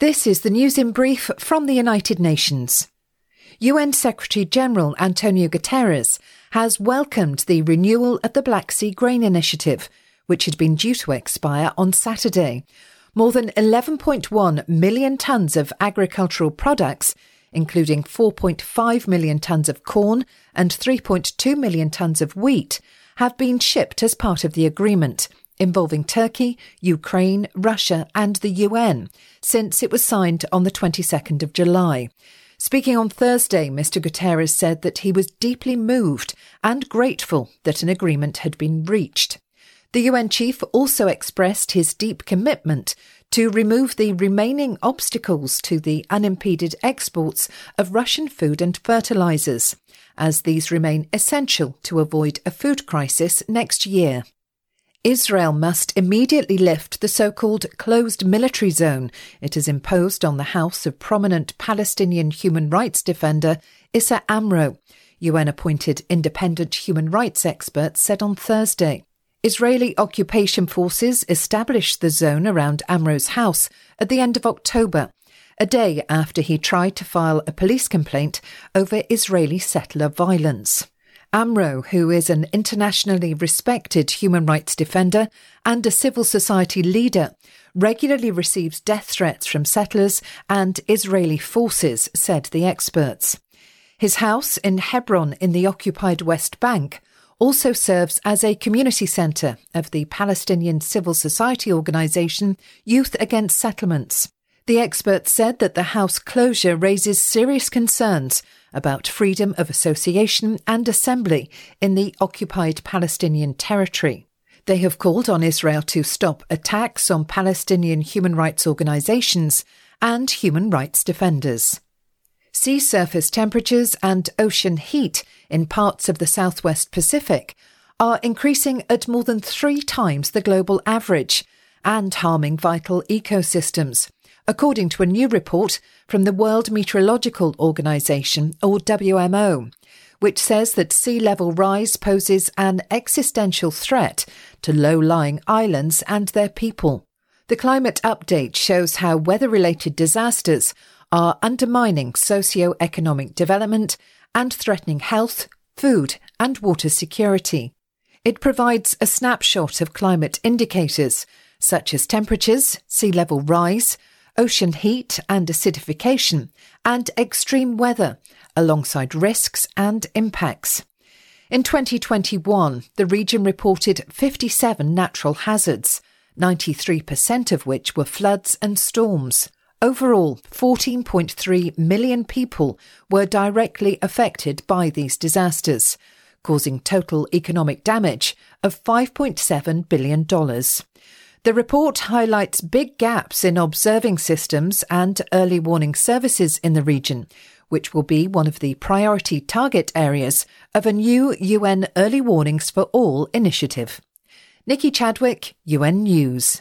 This is the news in brief from the United Nations. UN Secretary General Antonio Guterres has welcomed the renewal of the Black Sea Grain Initiative, which had been due to expire on Saturday. More than 11.1 million tonnes of agricultural products, including 4.5 million tonnes of corn and 3.2 million tonnes of wheat, have been shipped as part of the agreement involving Turkey, Ukraine, Russia, and the UN since it was signed on the 22nd of July. Speaking on Thursday, Mr. Guterres said that he was deeply moved and grateful that an agreement had been reached. The UN chief also expressed his deep commitment to remove the remaining obstacles to the unimpeded exports of Russian food and fertilizers, as these remain essential to avoid a food crisis next year. Israel must immediately lift the so called closed military zone it has imposed on the house of prominent Palestinian human rights defender Issa Amro, UN appointed independent human rights expert said on Thursday. Israeli occupation forces established the zone around Amro's house at the end of October, a day after he tried to file a police complaint over Israeli settler violence. Amro, who is an internationally respected human rights defender and a civil society leader, regularly receives death threats from settlers and Israeli forces, said the experts. His house in Hebron in the occupied West Bank also serves as a community centre of the Palestinian civil society organisation Youth Against Settlements. The experts said that the house closure raises serious concerns about freedom of association and assembly in the occupied Palestinian territory. They have called on Israel to stop attacks on Palestinian human rights organisations and human rights defenders. Sea surface temperatures and ocean heat in parts of the southwest Pacific are increasing at more than three times the global average and harming vital ecosystems, according to a new report from the World Meteorological Organization, or WMO, which says that sea level rise poses an existential threat to low lying islands and their people. The climate update shows how weather related disasters are undermining socio-economic development and threatening health, food, and water security. It provides a snapshot of climate indicators such as temperatures, sea level rise, ocean heat and acidification, and extreme weather, alongside risks and impacts. In 2021, the region reported 57 natural hazards, 93% of which were floods and storms. Overall, 14.3 million people were directly affected by these disasters, causing total economic damage of $5.7 billion. The report highlights big gaps in observing systems and early warning services in the region, which will be one of the priority target areas of a new UN Early Warnings for All initiative. Nikki Chadwick, UN News.